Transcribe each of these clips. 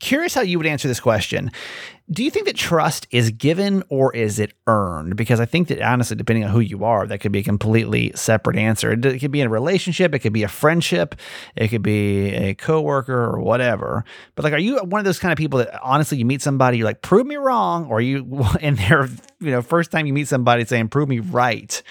curious how you would answer this question. Do you think that trust is given or is it earned? Because I think that honestly, depending on who you are, that could be a completely separate answer. It could be in a relationship, it could be a friendship, it could be a coworker or whatever. But like, are you one of those kind of people that honestly you meet somebody, you're like, prove me wrong, or you in their you know first time you meet somebody saying, prove me right.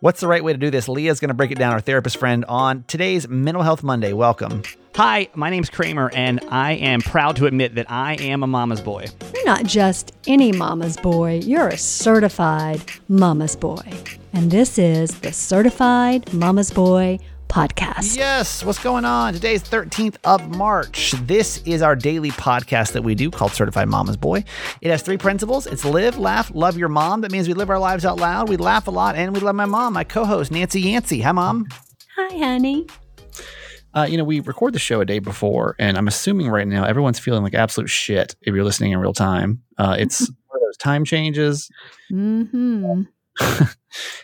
What's the right way to do this? Leah's going to break it down, our therapist friend, on today's Mental Health Monday. Welcome. Hi, my name's Kramer, and I am proud to admit that I am a mama's boy. You're not just any mama's boy, you're a certified mama's boy. And this is the Certified Mama's Boy podcast. Yes, what's going on? Today's 13th of March. This is our daily podcast that we do called Certified Mama's Boy. It has three principles it's live, laugh, love your mom. That means we live our lives out loud, we laugh a lot, and we love my mom, my co host, Nancy Yancey. Hi, Mom. Hi, honey. Uh, you know, we record the show a day before, and I'm assuming right now everyone's feeling like absolute shit if you're listening in real time. Uh, it's one of those time changes. Mm-hmm.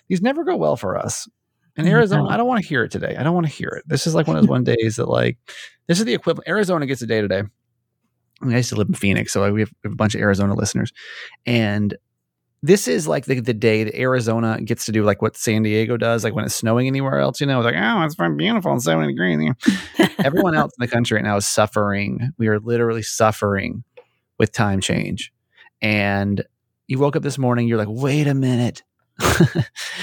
These never go well for us. In oh Arizona, I don't want to hear it today. I don't want to hear it. This is like one of those one days that like this is the equivalent. Arizona gets a day today. I, mean, I used to live in Phoenix, so we have, we have a bunch of Arizona listeners, and this is like the, the day that Arizona gets to do like what San Diego does, like when it's snowing anywhere else, you know, like, oh, it's beautiful and 70 degrees. You know? Everyone else in the country right now is suffering. We are literally suffering with time change. And you woke up this morning, you're like, wait a minute.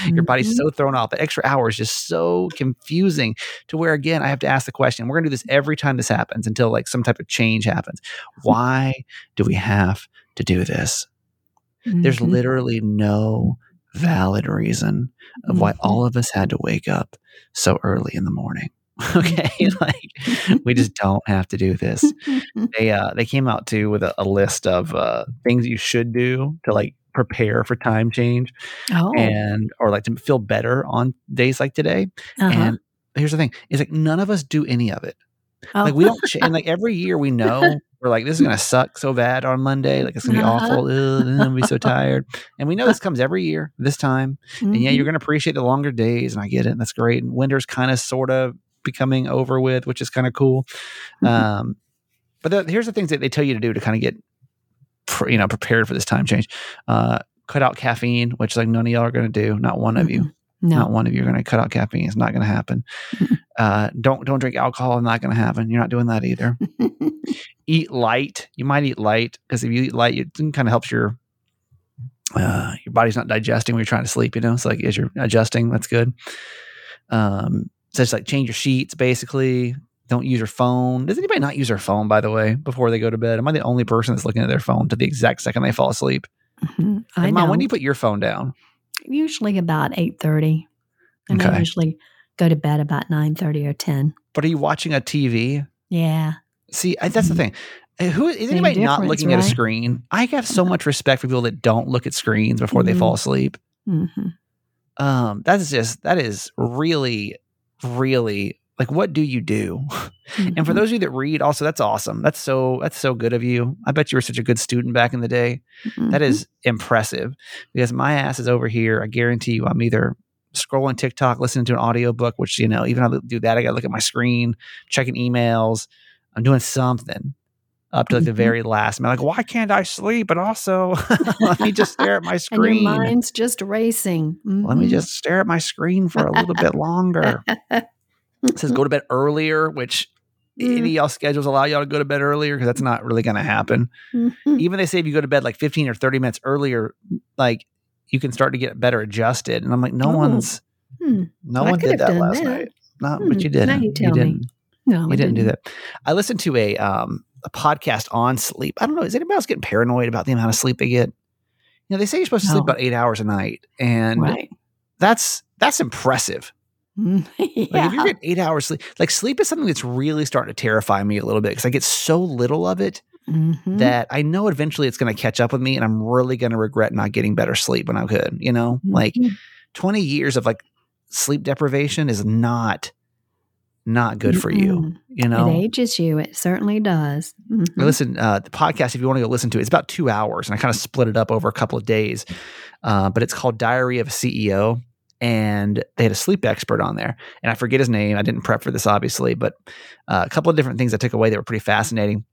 Your body's Mhm. so thrown off. The extra hour is just so confusing to where, again, I have to ask the question. We're going to do this every time this happens until like some type of change happens. Why do we have to do this? There's Mhm. literally no valid reason of why Mhm. all of us had to wake up so early in the morning. Okay, like we just don't have to do this. They uh they came out too with a, a list of uh things you should do to like prepare for time change oh, and or like to feel better on days like today. uh-huh. And here's the thing: is like none of us do any of it. oh. Like we don't, and like every year we know we're like this is gonna suck so bad on Monday. Like it's gonna be Uh-huh. awful. Ugh, I'm gonna be so tired. And we know this comes every year this time. And yeah, you're gonna appreciate the longer days, and I get it. And that's great. And winter's kind of sort of becoming over with, which is kind of cool. Mhm. Um, but the, here's the things that they tell you to do to kind of get, you know, prepared for this time change. Uh, cut out caffeine, which like none of y'all are gonna do. Not one of you. no. Not one of you are going to cut out caffeine. It's not going to happen. Uh, don't don't drink alcohol. Not going to happen. You're not doing that either. eat light. You might eat light because if you eat light, it kind of helps your uh, your body's not digesting when you're trying to sleep. You know, it's like as you're adjusting, that's good. Um, so it's like change your sheets. Basically, don't use your phone. Does anybody not use their phone? By the way, before they go to bed, am I the only person that's looking at their phone to the exact second they fall asleep? Mhm. I Mom, when do you put your phone down? usually about eight thirty, and I usually go to bed about nine thirty or ten. But are you watching a TV? Yeah. See, I, that's the Mhm. thing. Uh, Who is Same anybody not looking at a screen? I have so much respect for people that don't look at screens before they Mhm. fall asleep. hmm Um, that is just that is really, really like what do you do? And for those of you that read, also that's awesome. That's so that's so good of you. I bet you were such a good student back in the day. Mm-hmm. That is impressive because my ass is over here. I guarantee you, I'm either scrolling TikTok, listening to an audiobook, which you know, even I do that, I got to look at my screen, checking emails. I'm doing something up to like the Mhm. very last. I'm like, why can't I sleep? And also, let me just stare at my and screen. your mind's just racing. Let me Mhm. just stare at my screen for a little bit longer. It says go to bed earlier, which Mm. any of y'all schedules allow y'all to go to bed earlier because that's not really going to happen. Mhm. Even they say if you go to bed like 15 or 30 minutes earlier, like you can start to get better adjusted. And I'm like, no Oh. one's, Hmm. no I one did that last that. night. Not, Hmm. but you didn't. you tell me. didn't. No, You I didn't do that. I listened to a um a podcast on sleep. I don't know. Is anybody else getting paranoid about the amount of sleep they get? You know, they say you're supposed to sleep about eight hours a night, and Right. that's that's impressive. Mm, Like if you're getting eight hours sleep, like sleep is something that's really starting to terrify me a little bit because I get so little of it Mhm. that I know eventually it's going to catch up with me, and I'm really going to regret not getting better sleep when I could. You know, like Mhm. 20 years of like sleep deprivation is not not good for you. You know, It ages you. It certainly does. Mhm. listen uh, the podcast if you want to go listen to it it's about two hours and i kind of split it up over a couple of days uh, but it's called diary of a ceo and they had a sleep expert on there and i forget his name i didn't prep for this obviously but uh, a couple of different things i took away that were pretty fascinating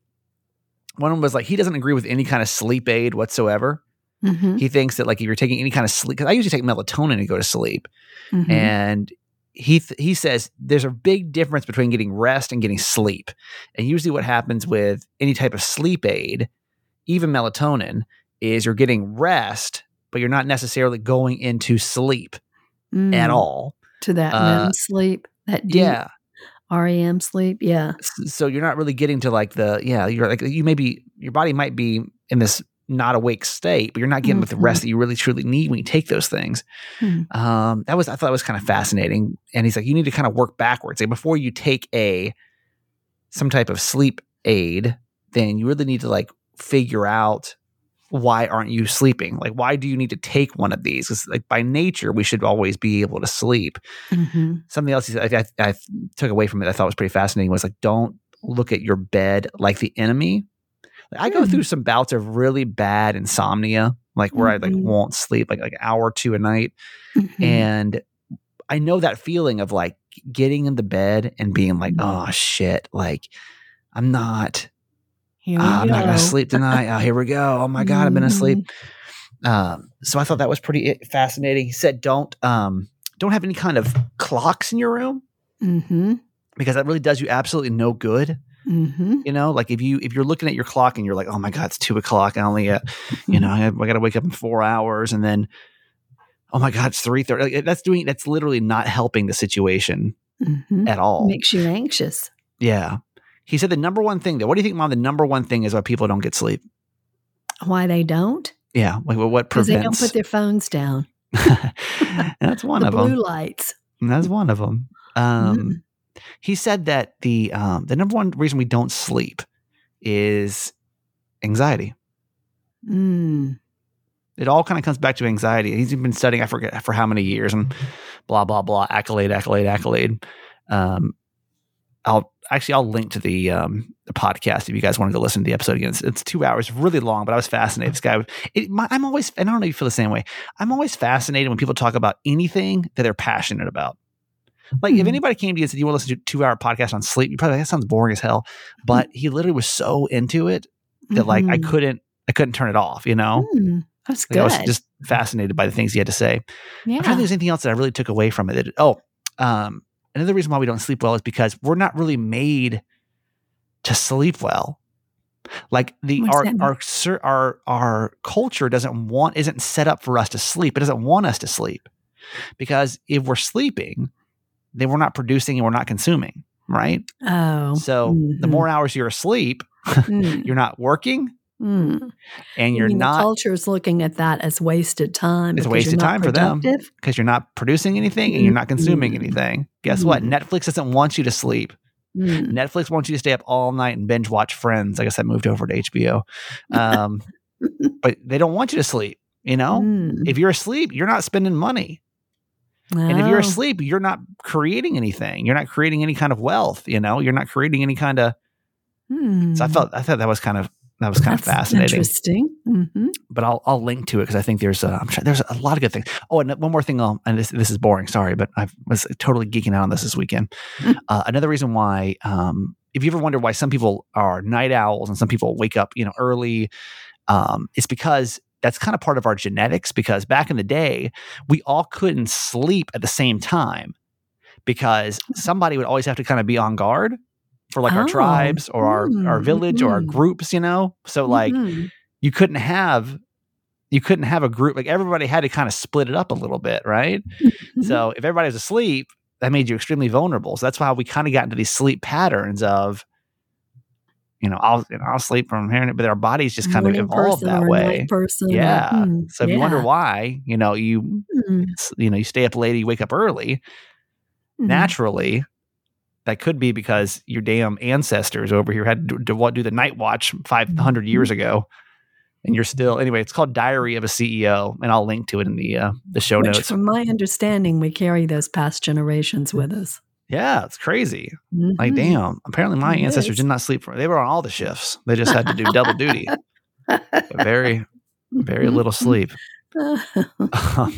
one of them was like he doesn't agree with any kind of sleep aid whatsoever. Mm-hmm. He thinks that like if you're taking any kind of sleep, because I usually take melatonin to go to sleep, Mhm. and he th- he says there's a big difference between getting rest and getting sleep. And usually, what happens with any type of sleep aid, even melatonin, is you're getting rest, but you're not necessarily going into sleep Mm. at all. to that Uh, REM sleep, that deep Yeah. REM sleep. Yeah. So you're not really getting to like the yeah. You're like you may be your body might be in this not awake state, but you're not getting with the rest that you really truly need when you take those things. Hmm. Um, that was I thought that was kind of fascinating. And he's like, you need to kind of work backwards. Like before you take a some type of sleep aid, then you really need to like figure out why aren't you sleeping? Like why do you need to take one of these? Because like by nature we should always be able to sleep. hmm Something else I, I, I took away from it. I thought was pretty fascinating. Was like don't look at your bed like the enemy. Like, I go Hmm. through some bouts of really bad insomnia, like where I like Mhm. won't sleep like like an hour or two a night, Mm-hmm. and I know that feeling of like getting in the bed and being like, oh shit, like I'm not, Here ah, I'm not gonna sleep tonight. Oh, here we go. Oh my god, I've been asleep. Mhm. Um, so I thought that was pretty fascinating. He said, don't um, don't have any kind of clocks in your room Mm-hmm. because that really does you absolutely no good. Mm-hmm. You know, like if you if you're looking at your clock and you're like, oh my god, it's two o'clock. I only got, you know, I, I got to wake up in four hours, and then, oh my god, it's three thirty. Like, that's doing that's literally not helping the situation Mm-hmm. at all. Makes you anxious. yeah. He said the number one thing though. What do you think, Mom? The number one thing is why people don't get sleep. Why they don't? Yeah, like what Because they don't put their phones down. that's one the of blue them. Blue lights. That's one of them. Um, Mm. He said that the um, the number one reason we don't sleep is anxiety. Mm. It all kind of comes back to anxiety. He's been studying, I forget for how many years, and blah blah blah, accolade, accolade, accolade. Um, I'll actually I'll link to the um, the podcast if you guys wanted to listen to the episode again. It's, it's two hours, really long, but I was fascinated. This guy, it, my, I'm always, and I don't know if you feel the same way. I'm always fascinated when people talk about anything that they're passionate about. Like if Mhm. anybody came to you and said you want to listen to a two hour podcast on sleep, you probably like, that sounds boring as hell. But he literally was so into it that like I Mhm. couldn't I couldn't turn it off. You know, Mm. That's Like, I was good. just fascinated by the things he had to say. Yeah. I'm trying to think if there's anything else that I really took away from it. That, oh, um, another reason why we don't sleep well is because we're not really made to sleep well. Like the our our our our culture doesn't want isn't set up for us to sleep. It doesn't want us to sleep because if we're sleeping, then we're not producing and we're not consuming, right? Oh. So the mhm. more hours you're asleep, Mm. you're not working Mm. and You you're mean not The culture is looking at that as wasted time. It's wasted time for them. because you're not producing anything and you're not consuming Mhm. anything. Guess what? Mhm. Netflix doesn't want you to sleep. Mm. Netflix wants you to stay up all night and binge watch Friends. I guess I moved over to HBO. Um, but they don't want you to sleep. You know, Mm. if you're asleep, you're not spending money. And if you're Oh. asleep, you're not creating anything. You're not creating any kind of wealth. You know, you're not creating any kind of. Mm. So I felt I thought that was kind of that was kind That's of fascinating. Interesting. hmm but I'll I'll link to it because I think there's a, I'm trying, there's a lot of good things. Oh, and one more thing. I'll, and this this is boring. Sorry, but I was totally geeking out on this this weekend. Mm. Uh, another reason why, um, if you ever wonder why some people are night owls and some people wake up, you know, early, um, it's because that's kind of part of our genetics. Because back in the day, we all couldn't sleep at the same time because somebody would always have to kind of be on guard for like our Oh. tribes or our our Mm, village or our mhm. groups. You know, so like Mhm. you couldn't have you couldn't have a group like everybody had to kind of split it up a little bit right Mm-hmm. so if everybody was asleep that made you extremely vulnerable so that's why we kind of got into these sleep patterns of you know i'll you know, i'll sleep from here but our bodies just kind Morning of evolved that way person yeah hmm, so if you wonder why you know you Mm, you know you stay up late you wake up early mhm. naturally that could be because your damn ancestors over here had to, what do the night watch 500 years ago and you're still anyway it's called diary of a ceo and i'll link to it in the uh, the show Which, notes from my understanding, we carry those past generations with us. yeah it's crazy like Mhm. damn apparently my It ancestors is. did not sleep for they were on all the shifts they just had to do double duty very very little sleep uh,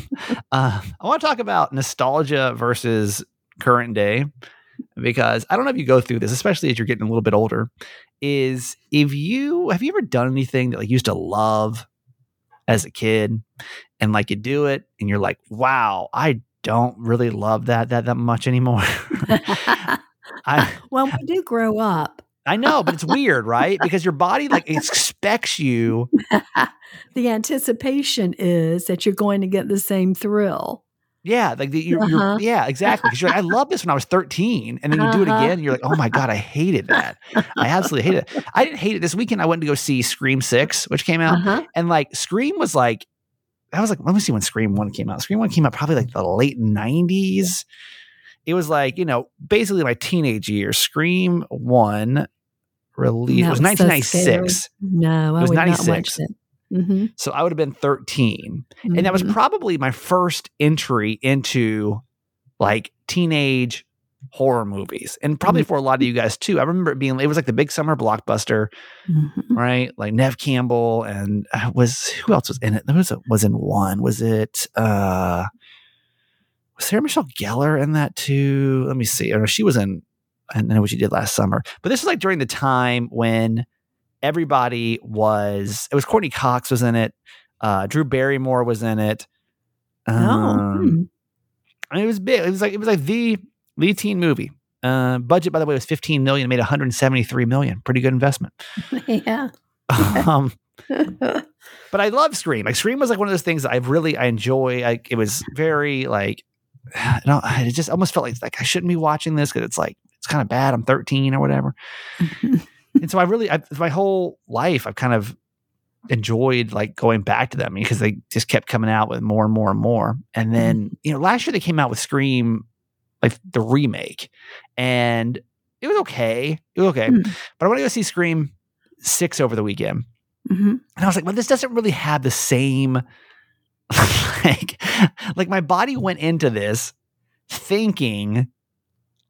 I want to talk about nostalgia versus current day. Because I don't know if you go through this, especially as you're getting a little bit older. Is if you have you ever done anything that like you used to love as a kid, and like you do it, and you're like, wow, I don't really love that that that much anymore. I well, we do grow up. I know, but it's weird, right? Because your body like expects you. the anticipation is that you're going to get the same thrill. Yeah, like the, you're, you're Uh-huh. yeah, exactly. Because you're like, I love this when I was 13, and then you do it Uh-huh. again, and you're like, oh my god, I hated that. I absolutely hated it. I didn't hate it. This weekend, I went to go see Scream Six, which came out, Uh-huh. and like Scream was like, I was like, let me see when Scream One came out. Scream One came out probably like the late 90s. It was like you know basically my teenage years. Scream One released it was was so 1996. No, I was would not 96. Mm-hmm. so I would have been 13. And that was probably my first entry into like teenage horror movies. And probably for a lot of you guys too. I remember it being it was like the big summer blockbuster, Mm-hmm. right? Like Neve Campbell and uh, was who else was in it? There was was in one. Was it uh was Sarah Michelle Gellar in that too? Let me see. Or she was in I know what she did last summer. But this was like during the time when everybody was it was Courteney Cox was in it. Uh Drew Barrymore was in it. Oh, Um, hmm. I mean, it was big. It was like it was like the the teen movie. Uh, budget, by the way, was 15 million. Made 173 million. Pretty good investment. yeah. um, but I love Scream. Like Scream was like one of those things that I really I enjoy. Like it was very like, I don't. It just almost felt like like I shouldn't be watching this because it's like it's kind of bad. I'm 13 or whatever. And so I really, I, my whole life, I've kind of enjoyed like going back to them because they just kept coming out with more and more and more. And then, you know, last year they came out with Scream, like the remake, and it was okay. It was okay. Hmm. But I want to go see Scream 6 over the weekend. Mhm. And I was like, well, this doesn't really have the same like like my body went into this thinking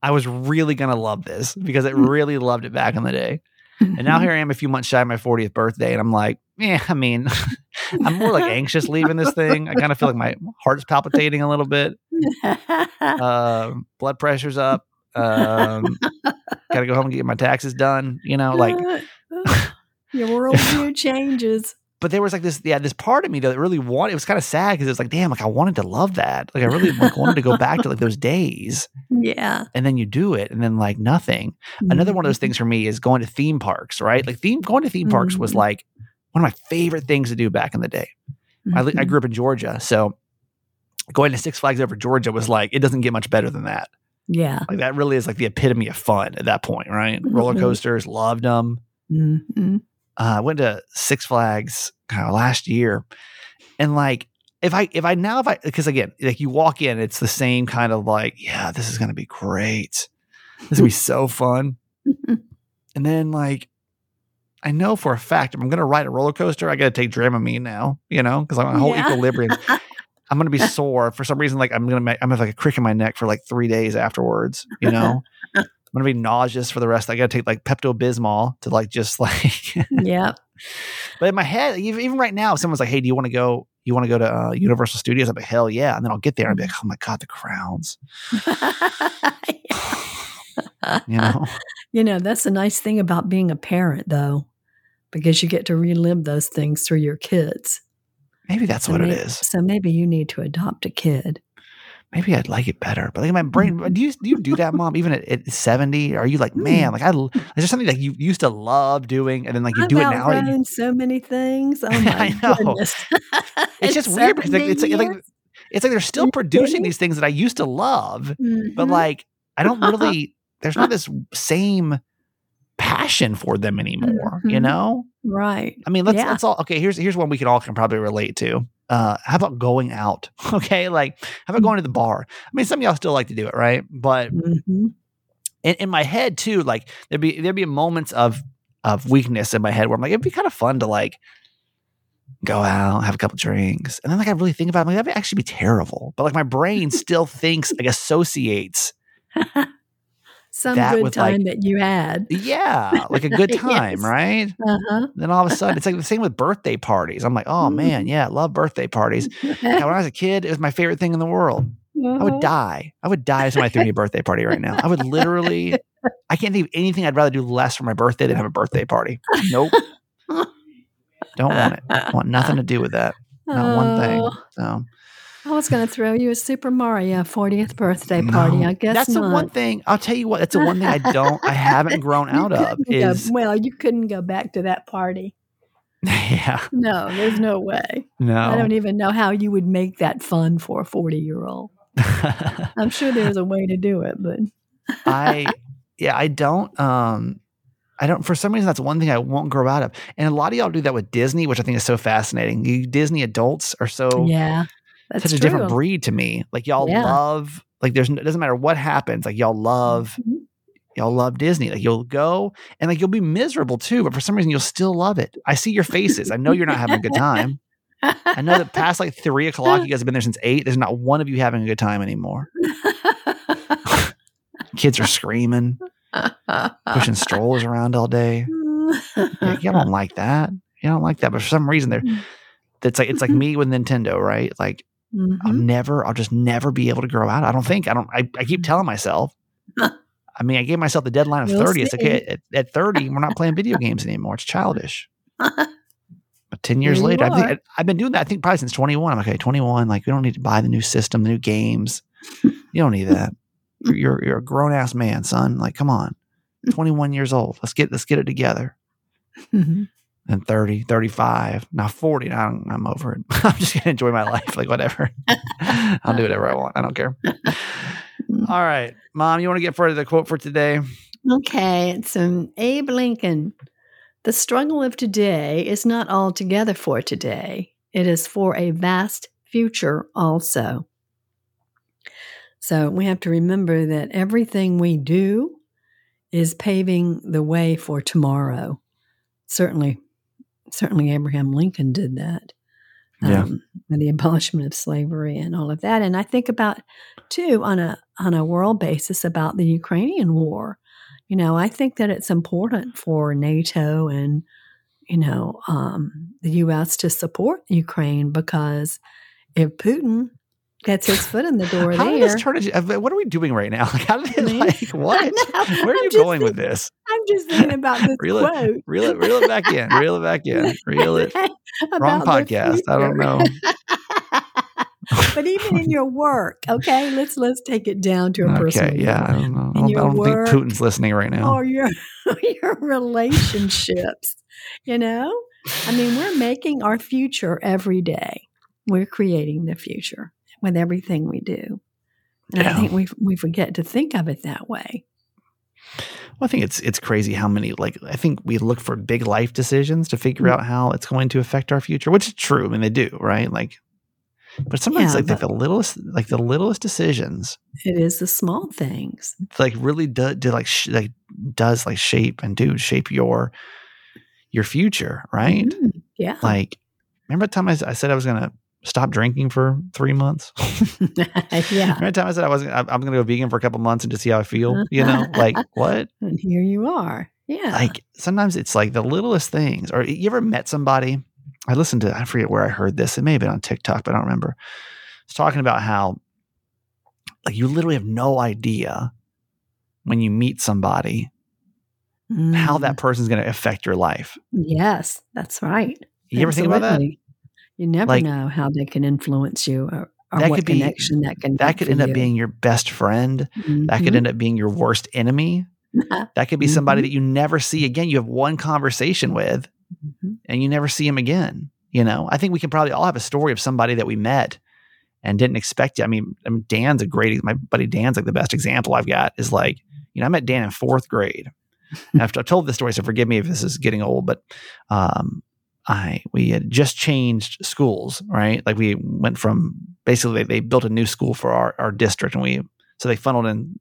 I was really gonna love this because it really loved it back in the day. And now here I am a few months shy of my 40th birthday, and I'm like, yeah, I mean, I'm more like anxious leaving this thing. I kind of feel like my heart's palpitating a little bit. Um, blood pressure's up. Um, gotta go home and get my taxes done. You know, like your worldview changes. But there was like this, yeah, this part of me that really wanted. It was kind of sad because it was like, damn, like I wanted to love that. Like I really like wanted to go back to like those days, Yeah. and then you do it, and then like nothing. Another one of those things for me is going to theme parks. Right, like theme going to theme parks was Mhm. like one of my favorite things to do back in the day. I, li- I Mhm. grew up in Georgia, so going to Six Flags over Georgia was like it doesn't get much better than that. Yeah. Like that really is like the epitome of fun at that point, right? Roller Mhm. coasters, loved them. Mhm. uh, I went to Six Flags kind of last year, and like if I if I now if I because again like you walk in, it's the same kind of like yeah, this is gonna be great, this is gonna be so fun, and then like I know for a fact if I'm gonna ride a roller coaster, I gotta take Dramamine now, you know, because my whole Yeah. equilibrium. I'm gonna be sore for some reason. Like I'm gonna make, I'm gonna have like a crick in my neck for like three days afterwards. You know, I'm gonna be nauseous for the rest. I gotta take like Pepto Bismol to like just like yeah. but in my head, even, right now, if someone's like, "Hey, do you want to go? You want to go to uh, Universal Studios?" I'm like, "Hell yeah!" And then I'll get there and be like, "Oh my god, the crowns!" You know, You know, that's the nice thing about being a parent, though, because you get to relive those things through your kids. maybe that's So what it may- is. So maybe you need to adopt a kid. Maybe I'd like it better. But like my brain, Mhm. do you do you do that, mom? Even at, at 70, are you like, man, like I is there something that you used to love doing, and then like you I've do it now? and so many things. Oh my I know. it's just weird because like, it's like, like it's like they're still producing these things that I used to love, years? but like I don't really. There's not this same passion for them anymore. You Mhm. know. right. I mean, let's Yeah. let's all okay. Here's here's one we can all can probably relate to. Uh, how about going out? Okay, like how about going to the bar? I mean, some of y'all still like to do it, right? But Mhm. in, in my head too, like there'd be there'd be moments of of weakness in my head where I'm like, it'd be kind of fun to like go out, have a couple drinks, and then like I really think about it, I'm like that'd actually be terrible. But like my brain still thinks like associates, Some That good with, like- time that you had. yeah, like a good time, Yes. right? Uh Then all of a sudden, it's like the same with birthday parties. I'm like, oh man, yeah, love birthday parties. Yeah, when I was a kid, it was my favorite thing in the world. I Uh-huh. would die. I would die if somebody threw me a birthday party right now. I would literally. I can't think of anything I'd rather do less for my birthday than have a birthday party. Nope. Don't want it. Want nothing to do with that. Not one thing. Oh, So I was going to throw you a Super Mario 40th birthday party. no. I guess that's the one thing. I'll tell you what. That's the one thing I don't. I haven't grown out of. couldn't go- Is well, you couldn't go back to that party. yeah. No, there's no way. No. I don't even know how you would make that fun for a 40 year old. I'm sure there's a way to do it, but I yeah, I don't um I don't for some reason that's one thing I won't grow out of. And a lot of y'all do that with Disney, which I think is so fascinating. You Disney adults are so yeah, that's such a true. different breed to me. Like y'all Yeah. love like there's it doesn't matter what happens, like y'all love Mhm. y'all love Disney. Like you'll go and like you'll be miserable too, but for some reason you'll still love it. I see your faces. I know you're not having a good time. I know that past like three o'clock, you guys have been there since eight. There's not one of you having a good time anymore. Kids are screaming, pushing strollers around all day. Yeah, you don't like that. Y'all don't like that. But for some reason, there, it's like it's like me with Nintendo, right? Like I'll Mhm. never, I'll just never be able to grow out. I don't think. I don't. I, I keep telling myself. I mean, I gave myself the deadline of thirty. It's see. okay. At, at thirty, we're not playing video games anymore. It's childish. But ten years Here later, I think I've been doing that. I think probably since twenty one. I'm okay. Twenty one. Like we don't need to buy the new system, the new games. You don't need that. You're you're, a grown ass man, son. Like come on. Twenty one years old. Let's get let's get it together Mhm. And 30, 35, now 40. Now I'm, I'm over it. I'm just going to enjoy my life. Like, whatever. I'll do whatever I want. I don't care. All right. Mom, you want to get further the quote for today? Okay, it's um, Abe Lincoln. The struggle of today is not altogether for today, it is for a vast future also. So we have to remember that everything we do is paving the way for tomorrow. Certainly, certainly Abraham Lincoln did that. Yeah. Um, the abolishment of slavery and all of that. And I think about too on a on a world basis about the Ukrainian war. You know, I think that it's important for NATO and you know um, the U.S. to support Ukraine because if Putin gets his foot in the door How there, did this turn into, uh, what are we doing right now? Like, how did it, like, what? Where are I'm you going with this? I'm just thinking about this Reel it- quote. Reel it, reel it back in. Reel it back in. Reel it. Wrong podcast. I don't know. but even in your work, okay, let's let's take it down to a personal Okay. Yeah. I don't know. I don't, I don't think Putin's listening right now. or your your relationships. You know, I mean, we're making our future every day. We're creating the future with everything we do, and I think we we forget to think of it that way. Well, I think it's it's crazy how many like I think we look for big life decisions to figure Mm. out how it's going to affect our future, which is true. I mean, they do, right? Like, but sometimes Yeah, like, the littlest like the littlest decisions It is the small things. like really do, do like sh- like does like shape and do shape your your future, right? Mhm. Yeah. Like, remember the time I, I said I was gonna stop drinking for three months? yeah. the time I said I wasn't? I'm I'm gonna go vegan for a couple months and just see how I feel. You know, like what? And here you are. Yeah. like sometimes it's like the littlest things. Or you ever met somebody? I listened to I forget where I heard this. It may have been on TikTok, but I don't remember. It's talking about how like you literally have no idea when you meet somebody how Mm. that person's going to affect your life. Yes, that's right. You ever think about that? You never Like- know how they can influence you or, or That what could be- connection that can That could end up being your best friend. That could Mhm. end up being your worst enemy. That could be somebody Mhm. that you never see again. You have one conversation with Mhm. and you never see him again. You know, I think we can probably all have a story of somebody that we met and didn't expect it. I mean, I mean, Dan's a great, my buddy Dan's like the best example I've got is like, you know, I met Dan in fourth grade. I've, I've told this story, so forgive me if this is getting old, but um, I we had just changed schools, right? Like we went from basically they, they built a new school for our, our district, and we so they funneled in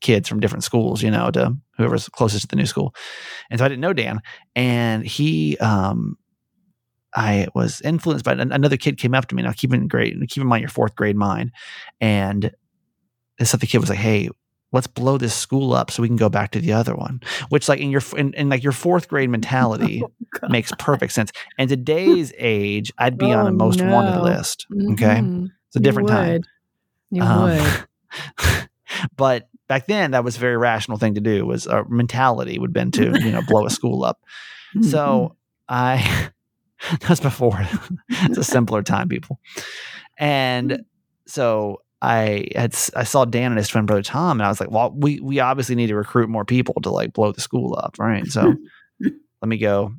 kids from different schools, you know, to whoever's closest to the new school. And so I didn't know Dan, and he um, I was influenced by another kid came up to me. Now keep in grade, keep in mind your fourth grade mind, and this other kid was like, "Hey, let's blow this school up so we can go back to the other one." Which, like in your in, in like your fourth grade mentality, God. makes perfect sense. And today's age, I'd be on a Oh, most wanted list. Okay, Mhm. it's a You different time. would. You Um, would. but back then, that was a very rational thing to do. Was our mentality would have been to you know blow a school up. Mm-hmm. So I that's before. it's a simpler time, people. And so I had I saw Dan and his twin brother Tom, and I was like, well, we we obviously need to recruit more people to like blow the school up, right? So let me go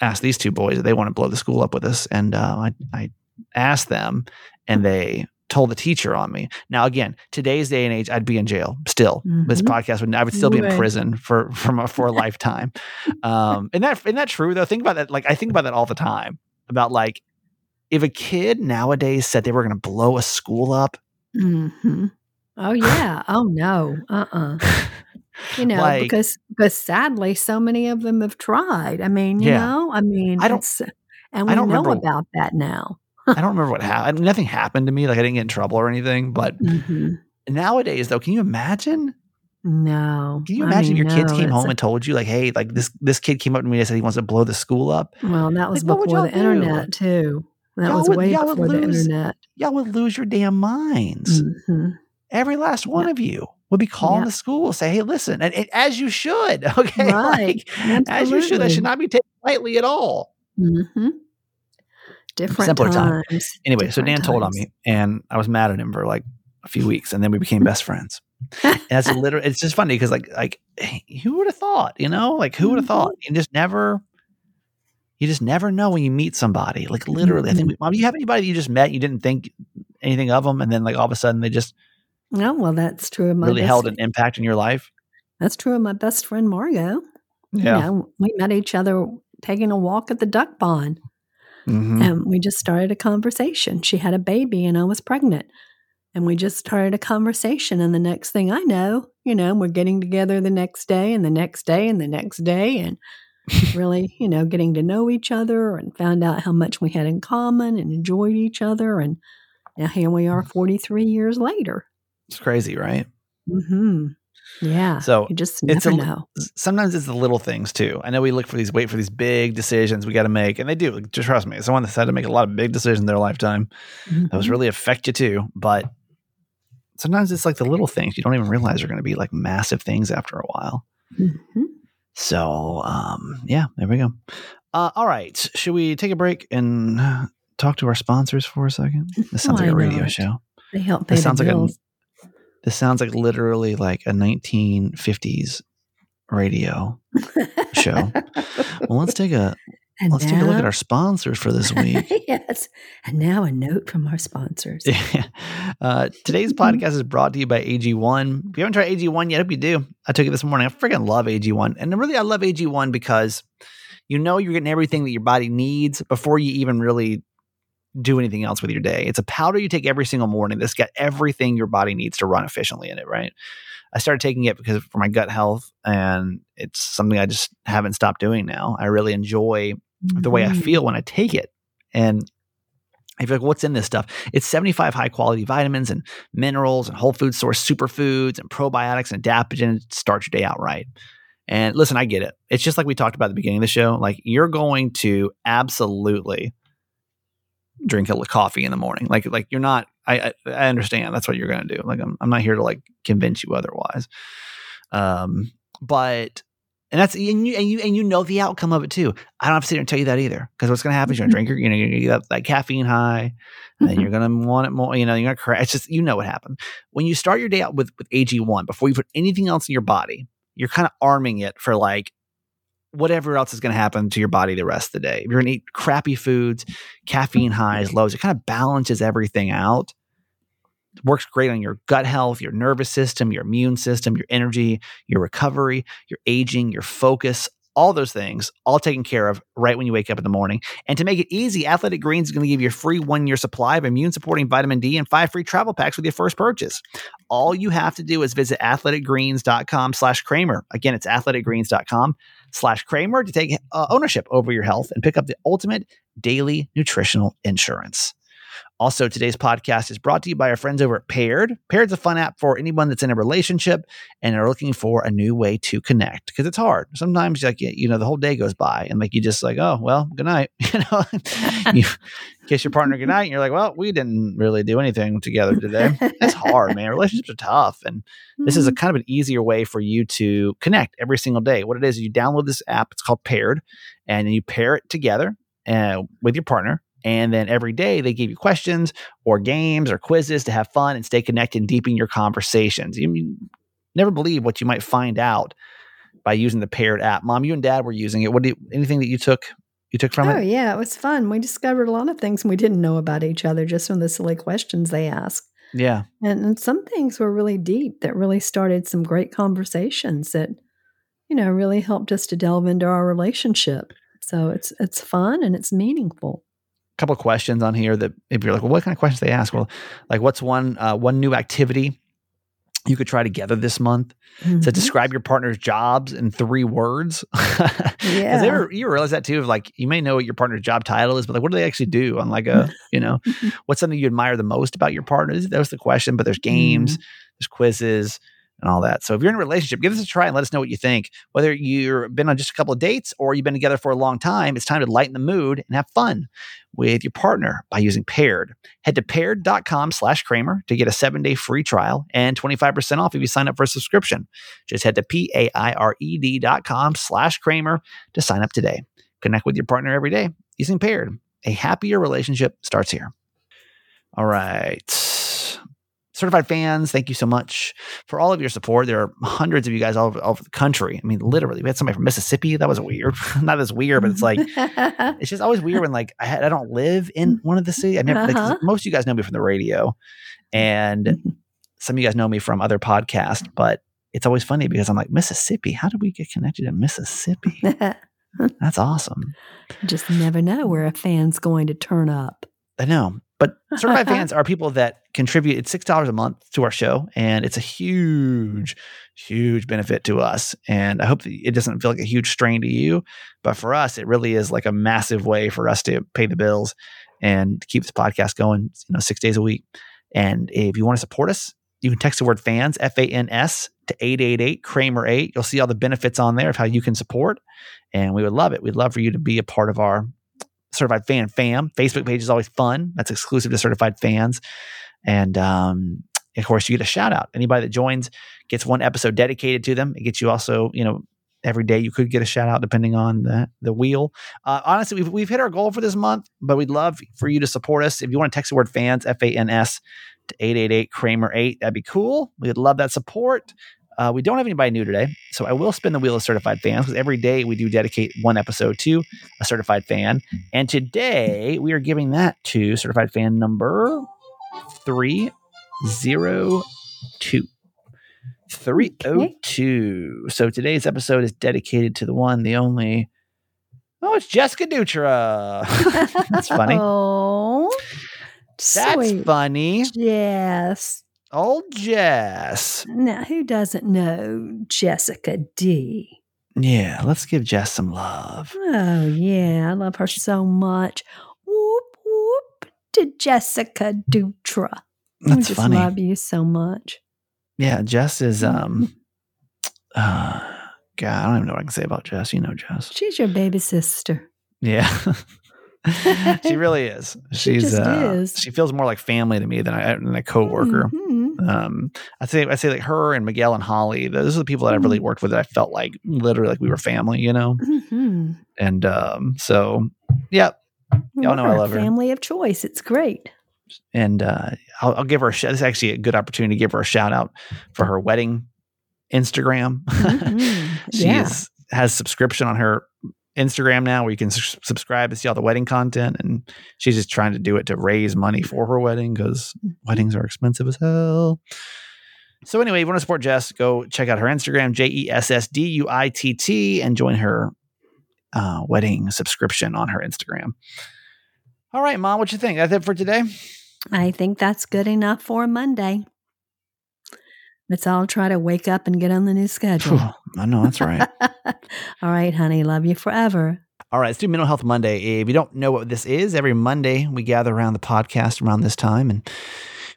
ask these two boys if they want to blow the school up with us. And uh, I I asked them, and they told the teacher on me. Now again, today's day and age, I'd be in jail still. This Mhm. podcast would I would still be in prison for from a, for a lifetime. Um, and that isn't that true though? Think about that. Like I think about that all the time about like if a kid nowadays said they were going to blow a school up, hmm Oh yeah. Oh no. Uh uh You know, Like- because because sadly, so many of them have tried. I mean, you Yeah. know, I mean, I don't- and I we don't know remember- about that now. I don't remember what happened. Nothing happened to me. Like I didn't get in trouble or anything. But hmm nowadays, though, can you imagine? No. Can you I imagine mean, your kids came home a- and told you, like, "Hey, like this this kid came up to me and said he wants to blow the school up." Well, that was Like, before the do? internet too. That Y'all was would- way would before the internet. Y'all would lose your damn minds. hmm Every last one of you would be calling Yeah. the school, say, "Hey, listen," and, and as you should, okay, Right. Like, as you should. That should not be taken lightly at all. Mm-hmm. Different Simpler time. times. Anyway, so Dan different told on me, and I was mad at him for like a few weeks, and then we became best friends. And that's literally, it's just funny because like like who would have thought, you know, like who would have Mhm. thought? You just never, you just never know when you meet somebody. Like literally, I think, Mom, do you have anybody that you just met, you didn't think anything of them, and then like all of a sudden they just No, well, that's true of my really best, held an impact in your life. That's true of my best friend Margot. Yeah. You know, we met each other taking a walk at the duck pond, Mhm. and we just started a conversation. She had a baby, and I was pregnant, and we just started a conversation. And the next thing I know, you know, we're getting together the next day, and the next day, and the next day, and really, you know, getting to know each other, and found out how much we had in common, and enjoyed each other, and now here we are, forty three years later. It's crazy, right? Hmm. Yeah. So, you just it's a- know. Sometimes it's the little things too. I know we look for these, wait for these big decisions we got to make, and they do. Just trust me. Someone that's had to make a lot of big decisions in their lifetime, those Mhm. really affect you too. But sometimes it's like the little things you don't even realize are going to be like massive things after a while. Mhm. So, um, yeah, there we go. Uh, all right, should we take a break and talk to our sponsors for a second? This sounds like a radio not? show. They help pay This the sounds like a bills. this sounds like literally like a 1950s radio show. Well, let's take a And let's take a look at our sponsors for this week. yes. And now a note from our sponsors. uh, today's podcast is brought to you by AG1. If you haven't tried AG1 yet, I hope you do. I took it this morning. I freaking love AG1. And really, I love AG1 because you know you're getting everything that your body needs before you even really do anything else with your day. It's a powder you take every single morning that's got everything your body needs to run efficiently in it, right? I started taking it because for my gut health, and it's something I just haven't stopped doing now. I really enjoy the way I Mhm. feel when I take it. And I feel like, what's in this stuff? It's 75 high quality vitamins and minerals and whole food source superfoods and probiotics and adaptogens to start your day out right. And listen, I get it. It's just like we talked about at the beginning of the show. Like you're going to absolutely drink a coffee in the morning. Like like you're not. I I, I understand that's what you're going to do. Like I'm I'm not here to like convince you otherwise. Um, but and that's and you and you and you know the outcome of it too. I don't have to sit here and tell you that either because what's going to happen is you're going to drink your you know you're going to get that, that caffeine high, and then you're going to want it more. You know you're going to crash. It's just you know what happened when you start your day out with with AG one before you put anything else in your body. You're kind of arming it for like whatever else is going to happen to your body the rest of the day. If you're going to eat crappy foods, caffeine highs, lows, it kind of balances everything out. It works great on your gut health, your nervous system, your immune system, your energy, your recovery, your aging, your focus, all those things, all taken care of right when you wake up in the morning. And to make it easy, Athletic Greens is going to give you a free one year supply of immune supporting vitamin D and five free travel packs with your first purchase. All you have to do is visit athleticgreens.com slash Kramer. Again, it's athleticgreens.com slash Kramer to take uh, ownership over your health and pick up the ultimate daily nutritional insurance. Also, today's podcast is brought to you by our friends over at Paired. Paired's a fun app for anyone that's in a relationship and are looking for a new way to connect because it's hard. Sometimes, like you know, the whole day goes by and like you just like, oh well, good night. You know, you kiss your partner good night, and you're like, well, we didn't really do anything together today. It's hard, man. Relationships are tough, and this is a kind of an easier way for you to connect every single day. What it is, you download this app. It's called Paired, and you pair it together uh, with your partner. And then every day they give you questions or games or quizzes to have fun and stay connected and deepen your conversations. You, never believe what you might find out by using the paired app. Mom, you and dad were using it. What do you, anything that you took you took from oh, it? yeah, it was fun. We discovered a lot of things we didn't know about each other just from the silly questions they asked. Yeah. And, and some things were really deep that really started some great conversations that, you know, really helped us to delve into our relationship. So it's it's fun and it's meaningful. Couple of questions on here that if you're like, well, what kind of questions they ask? Well, like what's one uh, one new activity you could try together this month? So Mhm. describe your partner's jobs in three words. Yeah. Ever you realize that too? Of like you may know what your partner's job title is, but like what do they actually do on like a you know what's something you admire the most about your partner? That was the question. But there's games, there's quizzes, and all that. So if you're in a relationship, give this a try and let us know what you think. Whether you've been on just a couple of dates or you've been together for a long time, it's time to lighten the mood and have fun with your partner by using Paired. Head to paired.com slash Kramer to get a seven day free trial and 25% off if you sign up for a subscription. Just head to P A I R E D dot com slash Kramer to sign up today. Connect with your partner every day using Paired. A happier relationship starts here. All right. Certified fans, thank you so much for all of your support. There are hundreds of you guys all over, all over the country. I mean, literally, we had somebody from Mississippi. That was weird. Not as weird, but it's like mm-hmm. it's just always weird when like I, had, I don't live in mm. one of the cities. I never. Uh-huh. most of you guys know me from the radio, and mm-hmm. some of you guys know me from other podcasts. But it's always funny because I'm like Mississippi. How did we get connected to Mississippi? That's awesome. Just never know where a fan's going to turn up. I know. But certified fans are people that contribute. It's six dollars a month to our show, and it's a huge, huge benefit to us. And I hope that it doesn't feel like a huge strain to you, but for us, it really is like a massive way for us to pay the bills and keep this podcast going. You know, six days a week. And if you want to support us, you can text the word fans, F A N S, to 888 Kramer 8. You'll see all the benefits on there of how you can support. And we would love it. We'd love for you to be a part of our certified fan fam. Facebook page is always fun. That's exclusive to certified fans. And um, of course, you get a shout out. Anybody that joins gets one episode dedicated to them. It gets you also, you know, every day you could get a shout out depending on the the wheel. Uh, honestly, we've we've hit our goal for this month, but we'd love for you to support us. If you want to text the word fans, F A N S, to 888 Kramer 8, that'd be cool. We'd love that support. Uh, we don't have anybody new today, so I will spin the wheel of certified fans because every day we do dedicate one episode to a certified fan. And today we are giving that to certified fan number 302. 302. So today's episode is dedicated to the one, the only. Oh, it's Jessica Dutra. That's funny. Oh, That's funny. Yes. Old Jess. Now, who doesn't know Jessica D? Yeah, let's give Jess some love. Oh, yeah. I love her so much. Whoop, whoop to Jessica Dutra. That's I just funny. love you so much. Yeah, Jess is um uh God, I don't even know what I can say about Jess. You know Jess. She's your baby sister. Yeah. she really is. She She's just uh, is. she feels more like family to me than I than a coworker. Mhm. Um I say I say like her and Miguel and Holly, those are the people that I've Mm. really worked with that I felt like literally like we were family, you know? Mhm. And um so yeah. Y'all know I love her. Family of choice. It's great. and uh, I'll, I'll give her a sh- this is actually a good opportunity to give her a shout out for her wedding Instagram. Mhm. she yeah. is, has subscription on her Instagram now where you can s- subscribe to see all the wedding content, and she's just trying to do it to raise money for her wedding because weddings are expensive as hell. So anyway, if you want to support Jess, go check out her Instagram, J E S S D U I T T, and join her uh, wedding subscription on her Instagram. All right, mom, what you think? That's it for today. I think that's good enough for Monday. Let's all try to wake up and get on the new schedule. I know that's right. all right, honey. Love you forever. All right, let's do Mental Health Monday. If you don't know what this is, every Monday we gather around the podcast around this time and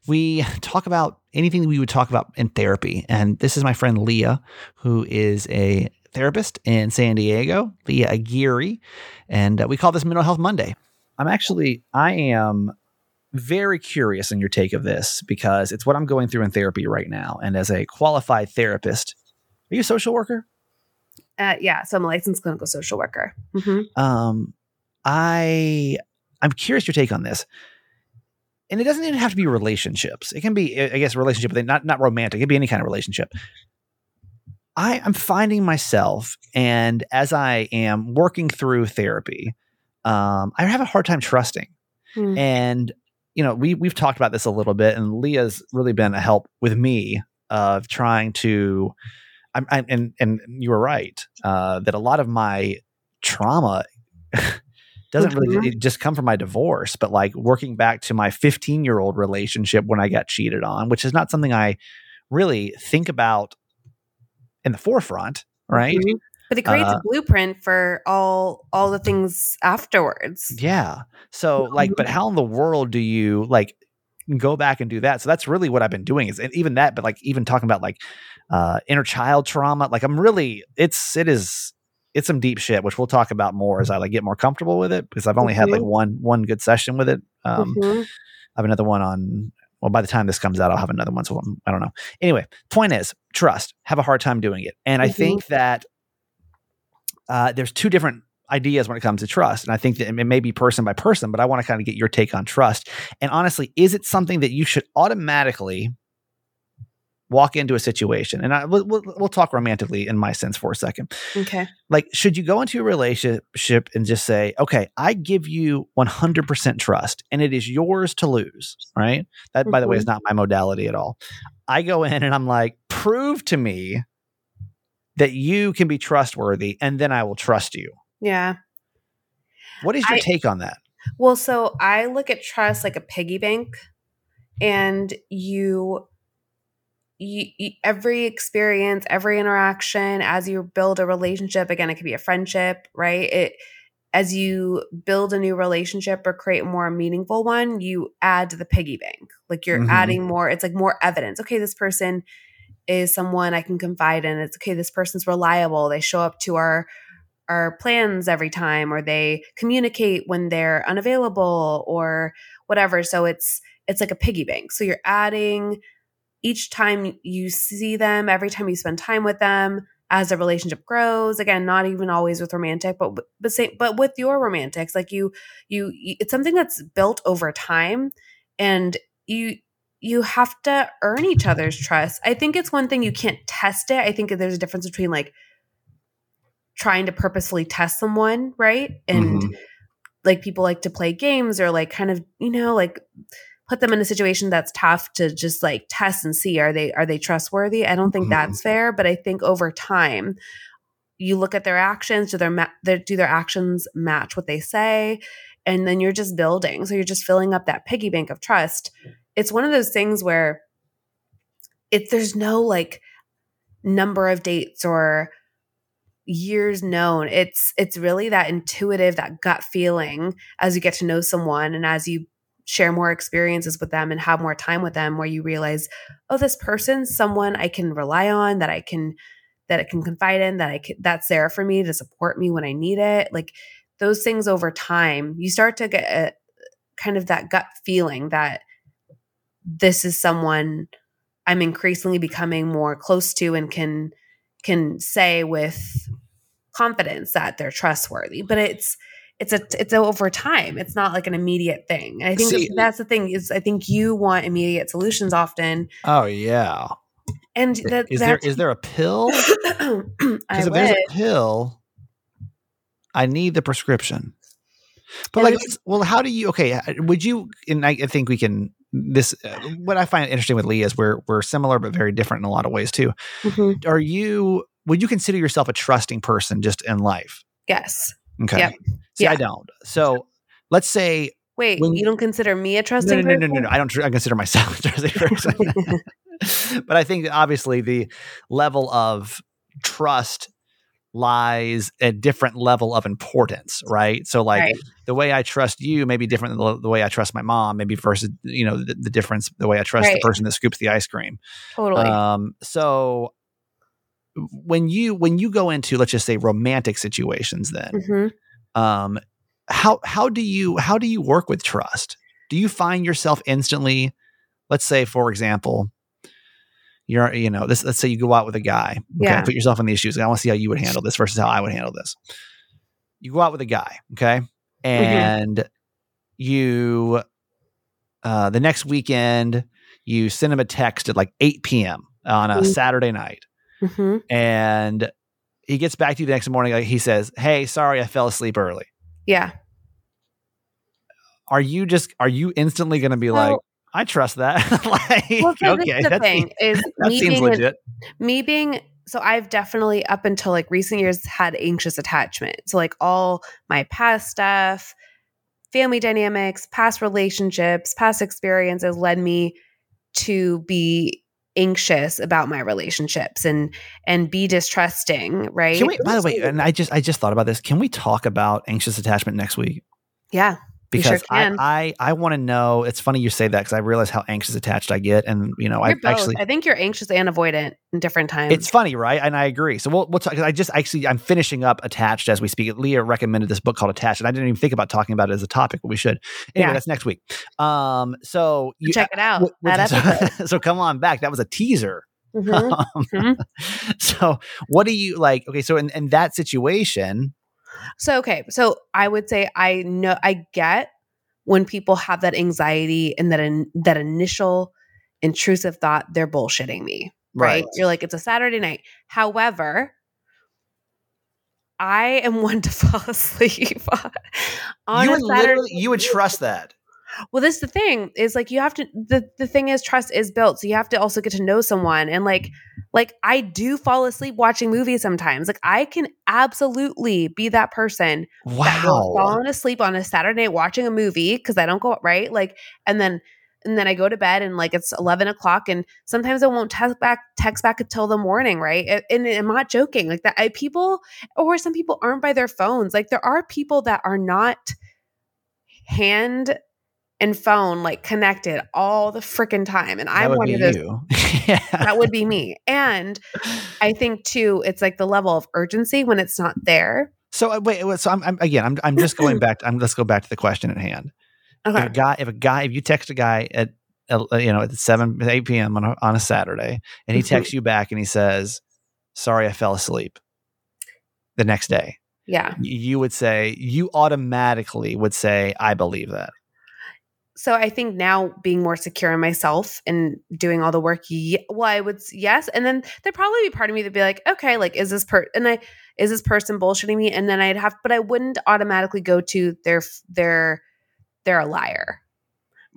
we talk about anything we would talk about in therapy. And this is my friend Leah, who is a therapist in San Diego, Leah Aguirre. And uh, we call this Mental Health Monday. I'm actually, I am very curious in your take of this because it's what I'm going through in therapy right now. And as a qualified therapist, are you a social worker? Uh, yeah, so I'm a licensed clinical social worker. Mm-hmm. Um, I I'm curious your take on this. And it doesn't even have to be relationships. It can be, I guess, a relationship, but not not romantic. It can be any kind of relationship. I am finding myself, and as I am working through therapy, um, I have a hard time trusting. Mm. And you know, we we've talked about this a little bit, and Leah's really been a help with me of trying to. I'm, I'm and and you were right uh, that a lot of my trauma doesn't really it just come from my divorce, but like working back to my 15 year old relationship when I got cheated on, which is not something I really think about in the forefront, right? Mhm. But it creates Uh, a blueprint for all all the things afterwards. Yeah. So like, but how in the world do you like go back and do that? So that's really what I've been doing is and even that, but like even talking about like uh inner child trauma, like I'm really it's it is it's some deep shit, which we'll talk about more as I like get more comfortable with it because I've only had like Mhm. one one good session with it. Um Mhm. I have another one on. Well, by the time this comes out, I'll have another one. So I'm- I don't know. Anyway, point is, trust. Have a hard time doing it, and I Mhm. think that uh, there's two different ideas when it comes to trust, and I think that it may be person by person. But I want to kind of get your take on trust. And honestly, is it something that you should automatically walk into a situation? And I, we'll, we'll, we'll talk romantically in my sense for a second Okay. like should you go into a relationship and just say okay i give you 100% trust and it is yours to lose right that by the way is not my modality at all i go in and i'm like prove to me that you can be trustworthy and then i will trust you Yeah. what is your I- take on that Well, so I look at trust like a piggy bank, and you, you, you- every experience, every interaction, as you build a relationship, again, it could be a friendship, right? It as you build a new relationship or create a more meaningful one, you add to the piggy bank. Like you're Mhm. adding more. It's like more evidence. Okay, this person is someone I can confide in. It's okay. This person's reliable. They show up to our our plans every time or they communicate when they're unavailable or whatever so it's it's like a piggy bank so you're adding each time you see them every time you spend time with them as the relationship grows again not even always with romantic but but say, but with your romantics like you you- it's something that's built over time and you you have to earn each other's trust i think it's one thing you can't test it i think there's a difference between like trying to purposefully test someone, right? And Mhm. like people like to play games or like kind of, you know, like put them in a situation that's tough to just like test and see are they are they trustworthy? I don't think Mhm. that's fair, but I think over time you look at their actions, do their, ma- their do their actions match what they say? And then you're just building. So you're just filling up that piggy bank of trust. It's one of those things where if there's no like number of dates or years known it's it's really that intuitive that gut feeling as you get to know someone and as you share more experiences with them and have more time with them where you realize oh this person's someone i can rely on that i can that i can confide in that i can that's there for me to support me when i need it like those things over time you start to get a, kind of that gut feeling that this is someone i'm increasingly becoming more close to and can can say with confidence that they're trustworthy. But it's it's a it's a over time. It's not like an immediate thing. And i think See- that's the thing is i think you want immediate solutions often. Oh yeah. And that is there is there a pill? Because if there's a pill i need the prescription but And like well how do you okay uh, would you and i, I think we can this uh, what i find interesting with lee is we're we're similar but very different in a lot of ways too Mhm. are you would you consider yourself a trusting person just in life yes okay Yep. see i don't so let's say wait When- you don't consider me a no, trusting no, no, no, no, person? no. I don't. I consider myself a trusting person, but I think obviously the level of trust lies a different level of importance, right? So like Right. the way I trust you may be different than the, the way I trust my mom, maybe versus you know the, the difference the way I trust Right. the person that scoops the ice cream. Totally. Um, so when you when you go into let's just say romantic situations, then Mhm. um, how how do you how do you work with trust? Do you find yourself instantly, let's say for example, you're you know this let's say you go out with a guy, okay, Yeah. put yourself in these shoes. I want to see how you would handle this versus how I would handle this. You go out with a guy, okay, and you uh, the next weekend you send him a text at like 8 p.m. on a Mhm. Saturday night Mhm. and he gets back to you the next morning. Like he says, "Hey, sorry, I fell asleep early." Yeah. Are you just are you instantly going to be like, "I trust that"? like, Well, okay, the that, thing seems, is that me seems being legit. me being so I've definitely up until like recent years had anxious attachment. So like all my past stuff, family dynamics, past relationships, past experiences led me to be anxious about my relationships and and be distrusting, right? Can we? By the way, and I just I just thought about this. Can we talk about anxious attachment next week? yeah. We sure Because I. I, I want to know. It's funny you say that because I realize how anxious attached I get, and you know I You're both. actually I think you're anxious and avoidant in different times. It's funny, right? And I agree. So we'll, we'll talk. 'cause I just actually I'm finishing up Attached as we speak. Leah recommended this book called Attached, and I didn't even think about talking about it as a topic, but we should. Anyway, Yeah. that's next week. Um, so you check it out. w- w- that so, so come on back. That was a teaser. Mhm. Um, Mhm. So what do you like? Okay, so in, in that situation, So okay, so I would say I know I get when people have that anxiety and that in, that initial intrusive thought they're bullshitting me, right? You're like it's a Saturday night. However, I am one to fall asleep on you a would Saturday. literally you would trust that. Well, this is the thing is like you have to the the thing is trust is built, so you have to also get to know someone and like like I do fall asleep watching movies sometimes. Like I can absolutely be that person that will Wow. fallen asleep on a Saturday night watching a movie because I don't go right. Like, and then and then I go to bed and like it's eleven o'clock, and sometimes I won't text back text back until the morning, right? And, and I'm not joking. Like that, I, people or some people aren't by their phones. Like there are people that are not hand and phone like connected all the freaking time, and That I'm would one be of those. you. yeah. That would be me, and I think too, it's like the level of urgency when it's not there. So uh, wait, so I'm, I'm again. I'm I'm just going back. I'm let's go back to the question at hand. Okay. If a guy, if a guy, if you text a guy at uh, you know at seven eight p.m. on a, on a Saturday, and he Mhm. texts you back and he says, "Sorry, I fell asleep." The next day, Yeah. you would say you automatically would say, "I believe that." So I think now being more secure in myself and doing all the work, well, I would yes, and then there'd probably be part of me that'd be like, okay, like is this per and I is this person bullshitting me? And then I'd have, but I wouldn't automatically go to their their they're a liar.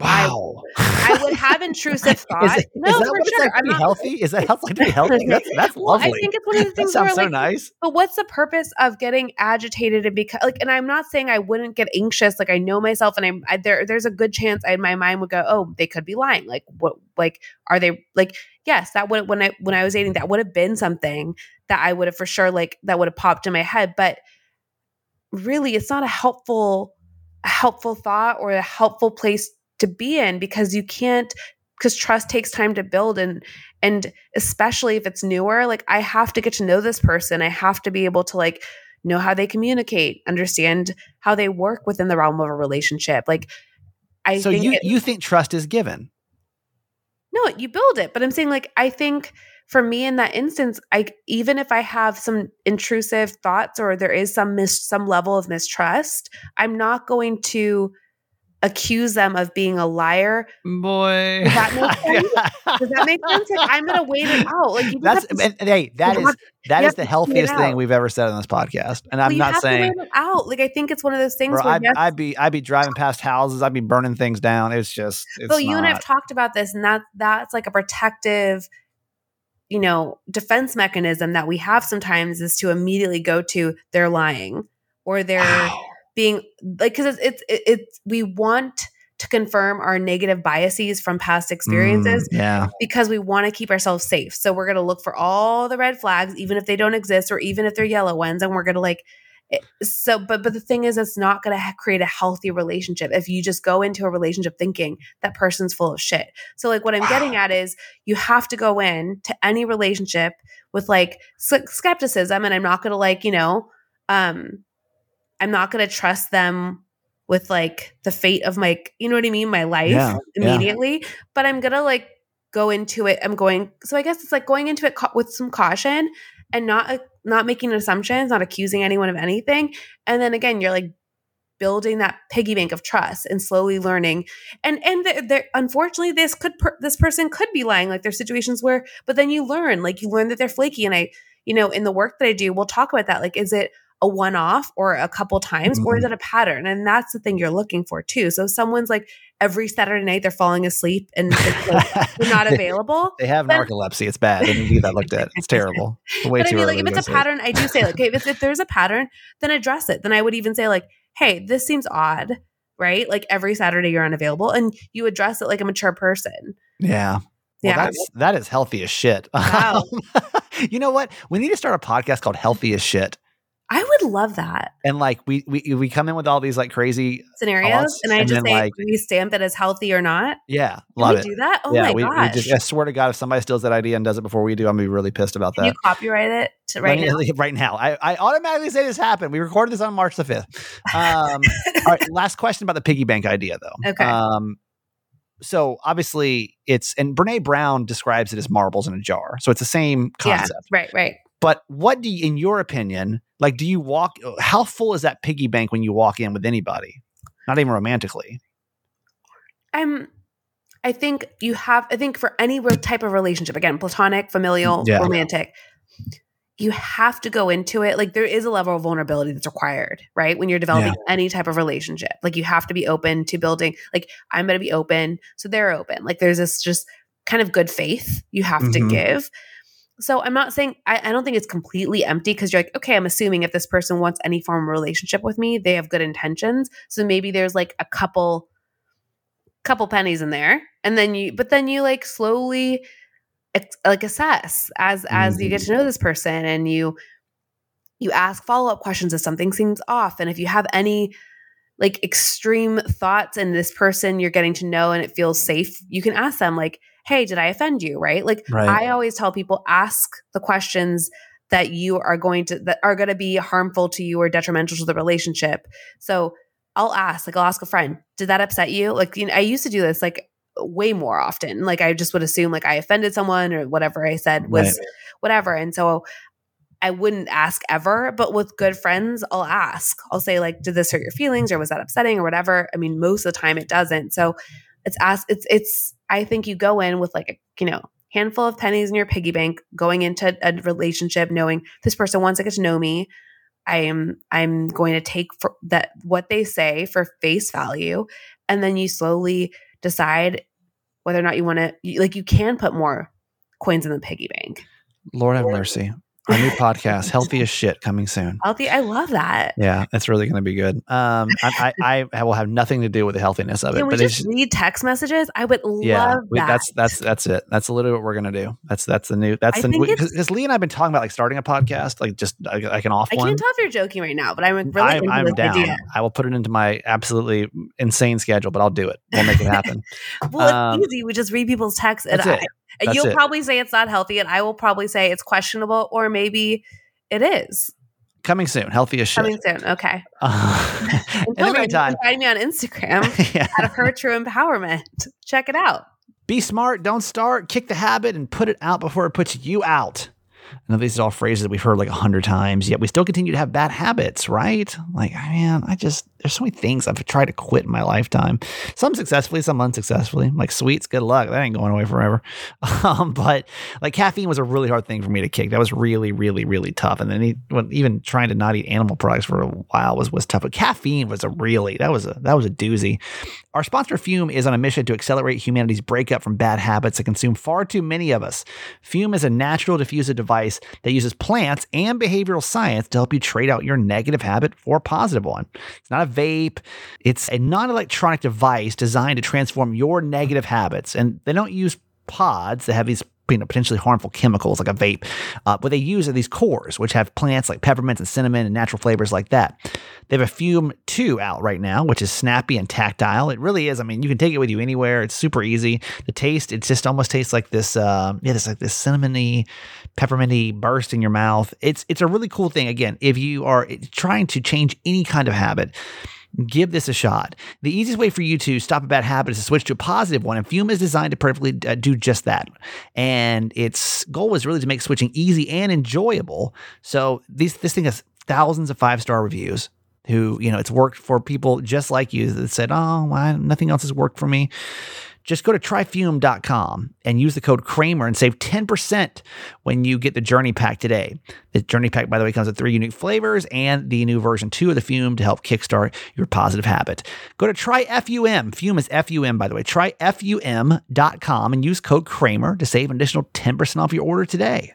I- Wow, I would have intrusive Is, thought. it- no, is that for what sure. I'm be not, healthy? Is that like to be healthy? That's that's well, I think it's one of the that things where sounds so like, nice. But what's the purpose of getting agitated and because like and I'm not saying I wouldn't get anxious like I know myself and I'm I, there there's a good chance I, my mind would go oh they could be lying like what like are they like yes that would when I when I was dating that would have been something that I would have for sure like that would have popped in my head but really it's not a helpful a helpful thought or a helpful place to be in because you can't because trust takes time to build and and especially if it's newer like i have to get to know this person i have to be able to like know how they communicate understand how they work within the realm of a relationship like i so think you it- you think trust is given? no you build it but i'm saying like i think for me in that instance i even if i have some intrusive thoughts or there is some mis- some level of mistrust i'm not going to accuse them of being a liar Boy, Does that make sense? does that make sense like i'm gonna wait it out like you That's have to and, hey, that is have- that is the to see it healthiest thing we've ever said on this podcast. And I'm not have saying to wait it out. Like I think it's one of those things bro, where I'd, yes, I'd be I'd be driving past houses, I'd be burning things down. It's just it's so you and I've talked about this, and that that's like a protective, you know, defense mechanism that we have sometimes is to immediately go to they're lying or they're Wow. Being like because it's it's it's we want to confirm our negative biases from past experiences Mm, yeah. because we want to keep ourselves safe. So we're going to look for all the red flags, even if they don't exist or even if they're yellow ones. And we're going to like, so, but, but the thing is, it's not going to ha- create a healthy relationship if you just go into a relationship thinking that person's full of shit. So, like, what I'm getting at is you have to go in to any relationship with like s- skepticism. And I'm not going to like, you know, um, I'm not going to trust them with like the fate of my, you know what I mean? My life Yeah, yeah. immediately, but I'm going to like go into it. I'm going, so I guess it's like going into it ca- with some caution and not, uh, not making assumptions, not accusing anyone of anything. And then again, you're like building that piggy bank of trust and slowly learning. And, and there, there unfortunately, this could, per, this person could be lying. Like there's situations where, but then you learn, like you learn that they're flaky. And I, you know, in the work that I do, we'll talk about that. Like, is it, a one off or a couple times, or is mm-hmm. it a pattern? And that's the thing you're looking for too. So if someone's like every Saturday night they're falling asleep and like, they're not available. They have narcolepsy. It's bad. They need that looked at. It's terrible. Way but I mean, like if it's a pattern, I do say like, okay, if, if there's a pattern, then address it. Then I would even say like, hey, this seems odd, right? Like every Saturday you're unavailable, and you address it like a mature person. Yeah. Well, Yeah. that's that is healthy as shit. Wow. you know what? We need to start a podcast called Healthy as Shit. I would love that And like we we we come in with all these like crazy scenarios, and I and just say like- we stamp it as healthy or not. yeah, love we it. do that? Oh yeah, my we, we just I swear to God, if somebody steals that idea and does it before we do, I'm gonna be really pissed about Can that. you copyright it to right me- now? right now. I, I automatically say this happened. We recorded this on March the 5th. Um, all right, last question about the piggy bank idea, though. Okay. Um, so obviously, it's, and Brene Brown describes it as marbles in a jar. So it's the same concept. Yeah, right, right. But what do you, in your opinion, like, do you walk, how full is that piggy bank when you walk in with anybody? Not even romantically. I'm I think you have I think for any type of relationship, again, platonic, familial, Yeah. romantic, you have to go into it like there is a level of vulnerability that's required, right? When you're developing any type of relationship. Like you have to be open to building like I'm going to be open, so they're open. Like there's this just kind of good faith you have Mhm. to give. So I'm not saying I, I don't think it's completely empty because you're like, okay, I'm assuming if this person wants any form of relationship with me, they have good intentions. So maybe there's like a couple couple pennies in there and then you but then you like slowly like assess as as you get to mm-hmm. know this person and you you ask follow-up questions if something seems off and if you have any like extreme thoughts in this person you're getting to know and it feels safe you can ask them like hey did i offend you right like Right. i always tell people ask the questions that you are going to that are going to be harmful to you or detrimental to the relationship so I'll ask, like, I'll ask a friend, did that upset you? Like, you know, I used to do this like way more often. Like, I just would assume like I offended someone or whatever I said was Right. whatever. And so I wouldn't ask ever, but with good friends, I'll ask. I'll say, like, did this hurt your feelings or was that upsetting or whatever? I mean, most of the time it doesn't. So it's ask, it's, it's, I think you go in with like a, you know, handful of pennies in your piggy bank going into a relationship knowing this person wants to get to know me I am I'm going to take for that what they say for face value and then you slowly decide whether or not you want to like you can put more coins in the piggy bank. Lord have mercy. Our new podcast, Healthy as Shit, coming soon. Healthy, I love that. Yeah, it's really going to be good. Um, I, I, I will have nothing to do with the healthiness of it, Can we but it's just read text messages? I would yeah, love we, that. that's that's that's it. That's literally what we're gonna do. That's that's the new. That's I the because Lee and I've been talking about like starting a podcast, like just like, like an off I one. can't tell if you're joking right now, but I'm really I'm, into I'm down. idea. I will put it into my absolutely insane schedule, but I'll do it. We'll make it happen. Well, it's Um, easy. We just read people's texts, and I. and That's you'll it. probably say it's not healthy, and I will probably say it's questionable, or maybe it is Coming soon, healthy as shit. coming soon. Okay. Uh, in the meantime, find me on Instagram yeah. at her true empowerment. Check it out. be smart, don't start, kick the habit, and put it out before it puts you out. I know these are all phrases that we've heard like a hundred times, yet we still continue to have bad habits, right? Like, man, I just, there's so many things I've tried to quit in my lifetime. Some successfully, some unsuccessfully. Like sweets, good luck. That ain't going away forever. Um, but like caffeine was a really hard thing for me to kick. That was really, really, really tough. And then he, when, even trying to not eat animal products for a while was, was tough. But caffeine was a really, that was a, that was a doozy. Our sponsor Fum is on a mission to accelerate humanity's breakup from bad habits that consume far too many of us. Fum is a natural diffuser device that uses plants and behavioral science to help you trade out your negative habit for a positive one. It's not a vape. It's a non electronic device designed to transform your negative habits. And they don't use pods that have these you know, potentially harmful chemicals like a vape. Uh, what they use are these cores, which have plants like peppermint and cinnamon and natural flavors like that. They have a Fum 2 out right now, which is snappy and tactile. It really is. I mean, you can take it with you anywhere. It's super easy. The taste, it just almost tastes like this, uh, yeah, it's like this cinnamony, pepperminty burst in your mouth. It's it's a really cool thing. Again, if you are trying to change any kind of habit, give this a shot. The easiest way for you to stop a bad habit is to switch to a positive one, and Fum is designed to perfectly uh, do just that. And its goal is really to make switching easy and enjoyable. So these this thing has thousands of five star reviews. Who you know it's worked for people just like you that said, "Oh, why nothing else has worked for me." Just go to tryfum.com and use the code Kramer and save 10% when you get the Journey Pack today. The Journey Pack, by the way, comes with three unique flavors and the new version two of the Fum to help kickstart your positive habit. Go to tryfum. Fum is F-U-M, by the way. Tryfum.com and use code Kramer to save an additional 10% off your order today.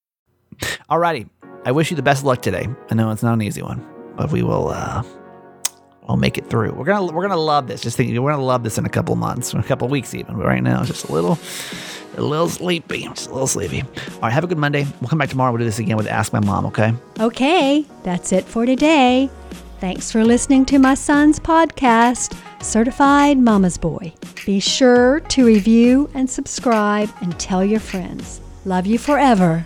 Alrighty. I wish you the best of luck today. I know it's not an easy one, but we will uh we'll make it through. We're gonna we're gonna love this. Just think we're gonna love this in a couple months, a couple weeks even. But right now, just a little a little sleepy. Just a little sleepy. All right, have a good Monday. We'll come back tomorrow. We'll do this again with Ask My Mom, okay? Okay, that's it for today. Thanks for listening to my son's podcast, Certified Mama's Boy. Be sure to review and subscribe and tell your friends. Love you forever.